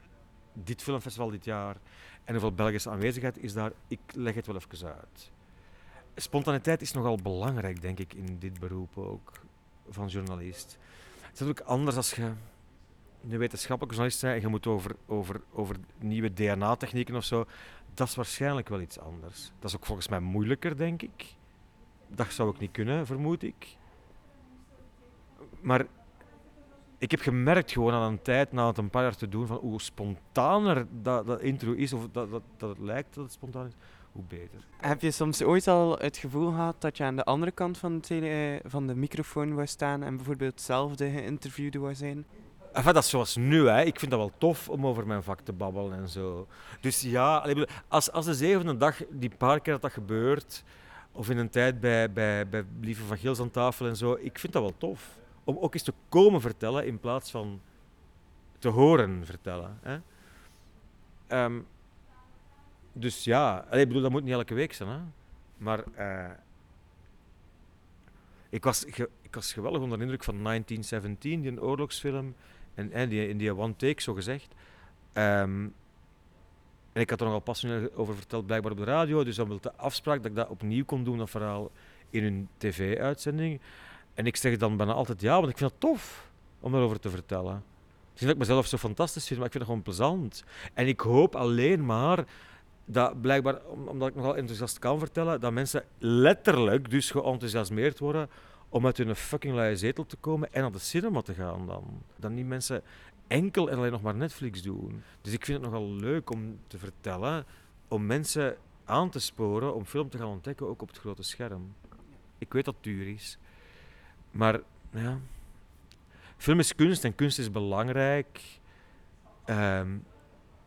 dit filmfestival dit jaar en hoeveel Belgische aanwezigheid is daar, ik leg het wel even uit. Spontaniteit is nogal belangrijk, denk ik, in dit beroep ook, van journalist. Het is ook anders als je een wetenschappelijke journalist bent en je moet over, over, over nieuwe DNA-technieken of zo. Dat is waarschijnlijk wel iets anders. Dat is ook volgens mij moeilijker, denk ik. Dat zou ik niet kunnen, vermoed ik. Maar ik heb gemerkt gewoon aan een tijd, na het een paar jaar te doen, van hoe spontaner dat, dat interview is, of dat, dat, dat het lijkt dat het spontaan is, hoe beter. Heb je soms ooit al het gevoel gehad dat je aan de andere kant van de, tele, van de microfoon wou staan en bijvoorbeeld zelf de geïnterviewde wou zijn? Enfin, dat is zoals nu, hè. ik vind dat wel tof om over mijn vak te babbelen en zo. Dus ja, als, als de zevende dag, die paar keer dat dat gebeurt, of in een tijd bij, bij, bij Lieve van Gils aan tafel en zo, ik vind dat wel tof. Om ook eens te komen vertellen in plaats van te horen vertellen. Hè. Ehm, dus ja, ik bedoel, dat moet niet elke week zijn. Hè. Maar eh, ik, was ik was geweldig onder de indruk van 1917, die oorlogsfilm. En, en die, in die one take, zo gezegd. Ehm, en ik had er nogal passioneel over verteld, blijkbaar op de radio. Dus dan wilde de afspraak dat ik dat opnieuw kon doen, dat verhaal, in een tv-uitzending. En ik zeg dan bijna altijd ja, want ik vind het tof om daarover te vertellen. Misschien dat ik mezelf zo fantastisch vind, maar ik vind het gewoon plezant. En ik hoop alleen maar dat blijkbaar, om- omdat ik nogal enthousiast kan vertellen, dat mensen letterlijk dus geenthousiasmeerd worden om uit hun fucking luie zetel te komen en naar de cinema te gaan dan. Dat niet mensen enkel en alleen nog maar Netflix doen. Dus ik vind het nogal leuk om te vertellen, om mensen aan te sporen om film te gaan ontdekken, ook op het grote scherm. Ik weet dat duur is. Maar ja, film is kunst en kunst is belangrijk. Ehm,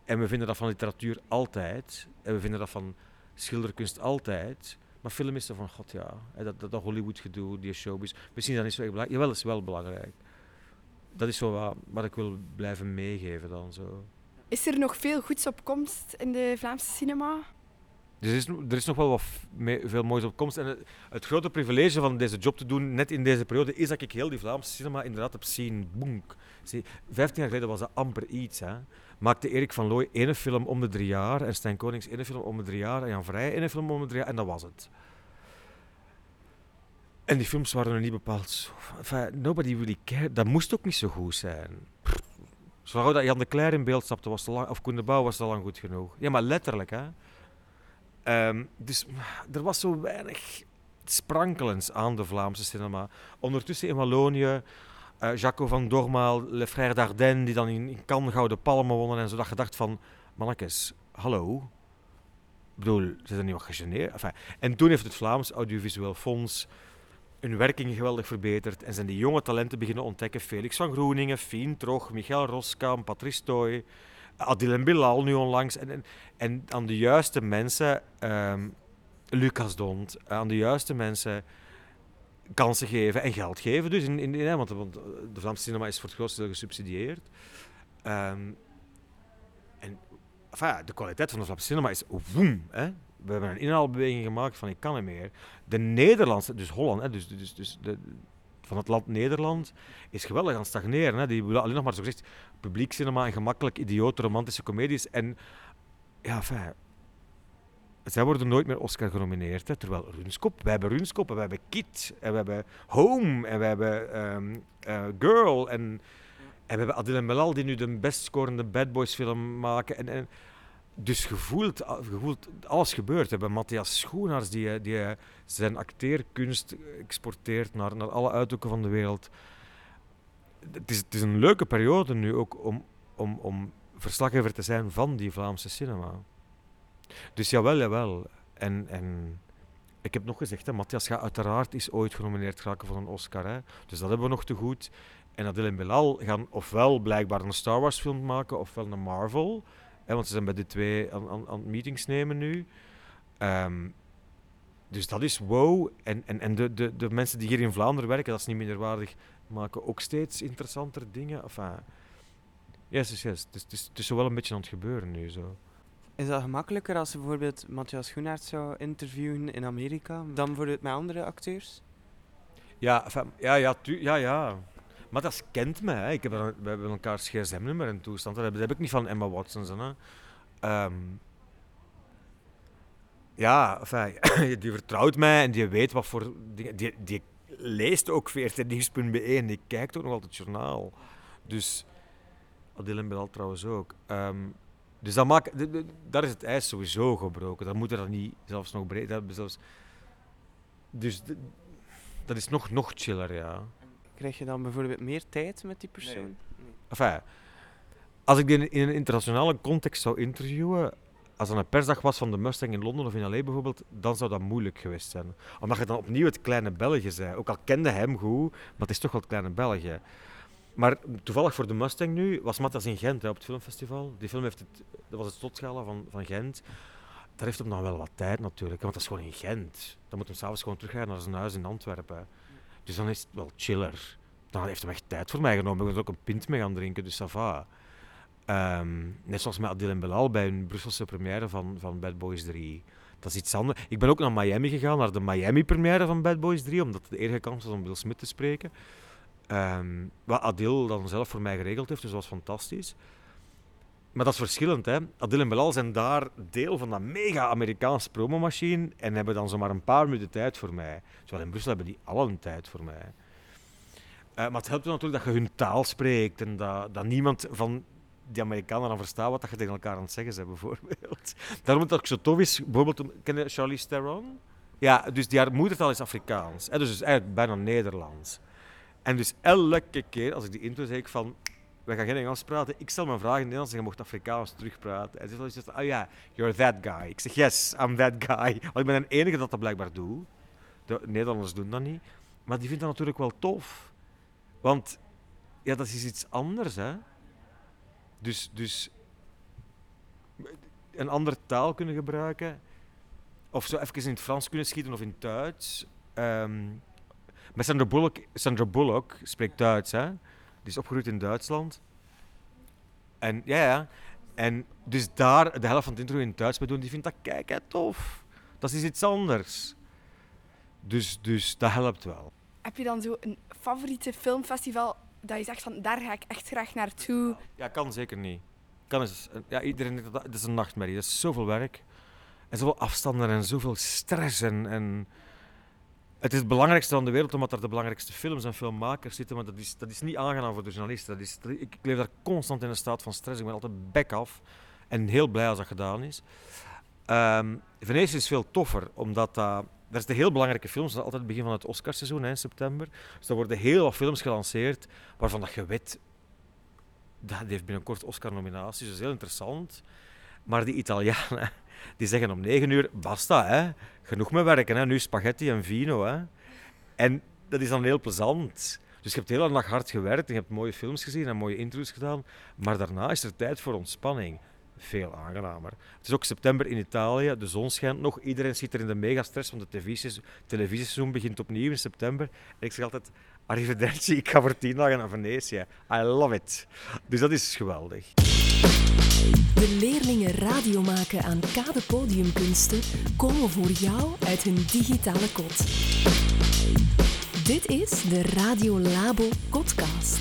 en we vinden dat van literatuur altijd. En we vinden dat van schilderkunst altijd. Maar film is er van, god ja, dat, dat, dat Hollywood-gedoe, die showbiz. Misschien is dat niet zo erg belangrijk. Jawel, is wel belangrijk. Dat is zo wat, wat ik wil blijven meegeven dan zo. Is er nog veel goeds op komst in de Vlaamse cinema? Dus er is, er is nog wel wat veel moois op komst. En het, grote privilege van deze job te doen, net in deze periode, is dat ik heel die Vlaamse cinema inderdaad heb zien. Boenk. Vijftien jaar geleden was dat amper iets. Hè. Maakte Erik van Looy ene film om de drie jaar, en Stijn Konings ene film om de drie jaar, en Jan Vrij ene film om de drie jaar, en dat was het. En die films waren nog niet bepaald. Enfin, nobody really cared. Dat moest ook niet zo goed zijn. Zolang dat Jan de Cler in beeld stapte, was lang, of Koen de Bouw, was al lang goed genoeg. Ja, maar letterlijk, hè. Ehm, dus er was zo weinig sprankelens aan de Vlaamse cinema. Ondertussen in Wallonië, uh, Jaco van Dormaal, Le Frère Dardenne, die dan in, in Cannes Gouden Palmen wonnen en zo, dat je dacht van, mannetjes, hallo. Ik bedoel, ze zijn niet wat gegeneerd. Enfin, en toen heeft het Vlaams Audiovisueel Fonds hun werking geweldig verbeterd en zijn die jonge talenten beginnen ontdekken. Felix van Groeningen, Fien Trog, Michael Roskam, Patrice Toy, Adil en Bilal nu onlangs. En, en, en aan de juiste mensen, um, Lucas Dont, aan de juiste mensen kansen geven en geld geven. Dus in, in, want, de Vlaamse cinema is voor het grootste deel gesubsidieerd. Um, en de kwaliteit van de Vlaamse cinema is woem. Hè? We hebben een inhaalbeweging gemaakt van ik kan niet meer. De Nederlandse, dus Holland, hè, dus, dus, dus de, van het land Nederland, is geweldig aan stagneren. Hè. Die willen alleen nog maar zo gezegd publiek cinema en gemakkelijk idiote romantische comedies. En ja, fijn. Zij worden nooit meer Oscar genomineerd. Hè. Terwijl Runskop, wij hebben Runskop, en we hebben Kit, en we hebben Home, en we hebben um, uh, Girl, en, en we hebben Adil en Melal die nu de best scorende Bad Boys film maken. En, en dus gevoeld, gevoeld, alles gebeurt. We hebben Matthias Schoenaars die, die zijn acteerkunst exporteert naar, naar alle uithoeken van de wereld. Het is, het is een leuke periode nu ook om, om, om verslaggever te zijn van die Vlaamse cinema. Dus jawel, jawel. En, en ik heb nog gezegd, hè, Matthias gaat uiteraard is ooit genomineerd geraken voor een Oscar. Hè. Dus dat hebben we nog te goed. En Adil en Bilal gaan ofwel blijkbaar een Star Wars film maken, ofwel een Marvel. Hè, want ze zijn bij de twee aan, aan, aan meetings nemen nu. Um, dus dat is wow. En, en, en de, de, de mensen die hier in Vlaanderen werken, dat is niet minderwaardig, maken ook steeds interessanter dingen. Enfin, yes, yes, yes. Het is, het, is, het is wel een beetje aan het gebeuren nu. Zo. Is dat gemakkelijker als je bijvoorbeeld Matthias Schoenaert zou interviewen in Amerika dan bijvoorbeeld met andere acteurs? Ja, enfin, ja, ja, tu, ja, ja. Maar dat kent mij. Hè. Ik heb, we hebben elkaars gsm-nummer en toestand. Dat heb, dat ik niet van Emma Watson. Hè. Um, ja, enfin, die vertrouwt mij en die weet wat voor dingen. Die, die leest ook VRT-nieuws.be en die kijkt ook nog altijd het journaal. Dus, Adil Belal trouwens ook. Um, dus dat maakt, daar is het ijs sowieso gebroken. Dan moet er dan niet zelfs nog breed zelfs. Dus dat is nog, nog chiller, ja. Krijg je dan bijvoorbeeld meer tijd met die persoon? Nee. Enfin, als ik die in een internationale context zou interviewen, als er een persdag was van de Mustang in Londen of in L.A. bijvoorbeeld, dan zou dat moeilijk geweest zijn. Omdat je dan opnieuw het kleine België zei. Ook al kende hem goed, maar het is toch wel het kleine België. Maar toevallig voor de Mustang nu was Matthias in Gent hè, op het filmfestival. Die film heeft het, dat was het Slotschala van, van Gent. Daar heeft hem dan wel wat tijd natuurlijk, want dat is gewoon in Gent. Dan moet hij s'avonds gewoon teruggaan naar zijn huis in Antwerpen. Dus dan is het wel chiller. Dan heeft hij echt tijd voor mij genomen. Ik ben ook een pint mee gaan drinken, dus ça va. Um, net zoals met Adil en Belal bij een Brusselse première van, van Bad Boys 3. Dat is iets anders. Ik ben ook naar Miami gegaan, naar de Miami-première van Bad Boys 3, omdat het de enige kans was om Will Smith te spreken. Um, wat Adil dan zelf voor mij geregeld heeft, dus dat was fantastisch. Maar dat is verschillend. Hè? Adil en Belal zijn daar deel van dat mega-Amerikaanse promomachine en hebben dan zomaar een paar minuten tijd voor mij. Terwijl in Brussel hebben die allen tijd voor mij. Uh, maar het helpt natuurlijk dat je hun taal spreekt en dat, dat niemand van die Amerikanen dan verstaan wat je tegen elkaar aan het zeggen bent, bijvoorbeeld. Daarom dat ook zo tof is, bijvoorbeeld, ken je Charlize Theron? Ja, dus die haar moedertaal is Afrikaans. Hè, dus is eigenlijk bijna Nederlands. En dus elke keer als ik die intro zeg ik van, we gaan geen Engels praten, ik stel mijn vraag in Nederlands en je mocht Afrikaans terugpraten. En ze zegt, oh ja, you're that guy. Ik zeg, yes, I'm that guy. Want ik ben de enige dat dat blijkbaar doet. De Nederlanders doen dat niet. Maar die vindt dat natuurlijk wel tof. Want ja, dat is iets anders, hè. Dus, dus een andere taal kunnen gebruiken. Of zo even in het Frans kunnen schieten of in het Duits. Um, maar Sandra Bullock, Sandra Bullock spreekt Duits, hè? Die is opgegroeid in Duitsland. En ja, ja. En dus daar de helft van het intro in het Duits bij doen, die vindt dat kijk, tof. Dat is iets anders. Dus, dus dat helpt wel. Heb je dan zo een favoriete filmfestival dat je zegt van daar ga ik echt graag naartoe? Ja, kan zeker niet. Kan eens, ja, iedereen dat het is een nachtmerrie. Dat is zoveel werk. En zoveel afstanden en zoveel stress. En, en het is het belangrijkste van de wereld, omdat er de belangrijkste films en filmmakers zitten. Maar dat is, dat is niet aangenaam voor de journalisten. Dat is, ik, leef daar constant in een staat van stress. Ik ben altijd back af. En heel blij als dat gedaan is. Ehm, Venetië is veel toffer, omdat dat... dat is de heel belangrijke films. Dat is altijd het begin van het Oscarseizoen, in september. Dus er worden heel wat films gelanceerd waarvan dat je weet... Dat heeft binnenkort Oscar-nominaties, dus heel interessant. Maar die Italianen, die zeggen om negen uur, basta, hè. Genoeg met werken, hè. Nu spaghetti en vino, hè. En dat is dan heel plezant. Dus je hebt de hele dag hard gewerkt en je hebt mooie films gezien en mooie intro's gedaan. Maar daarna is er tijd voor ontspanning. Veel aangenamer. Het is ook september in Italië, de zon schijnt nog. Iedereen zit er in de megastress, want het televisieseizoen begint opnieuw in september. En ik zeg altijd, arrivederci, ik ga voor tien dagen naar Venetië. I love it. Dus dat is geweldig. De leerlingen radio maken aan Kade Podiumkunsten komen voor jou uit hun digitale kot. Dit is de Radio Labo podcast.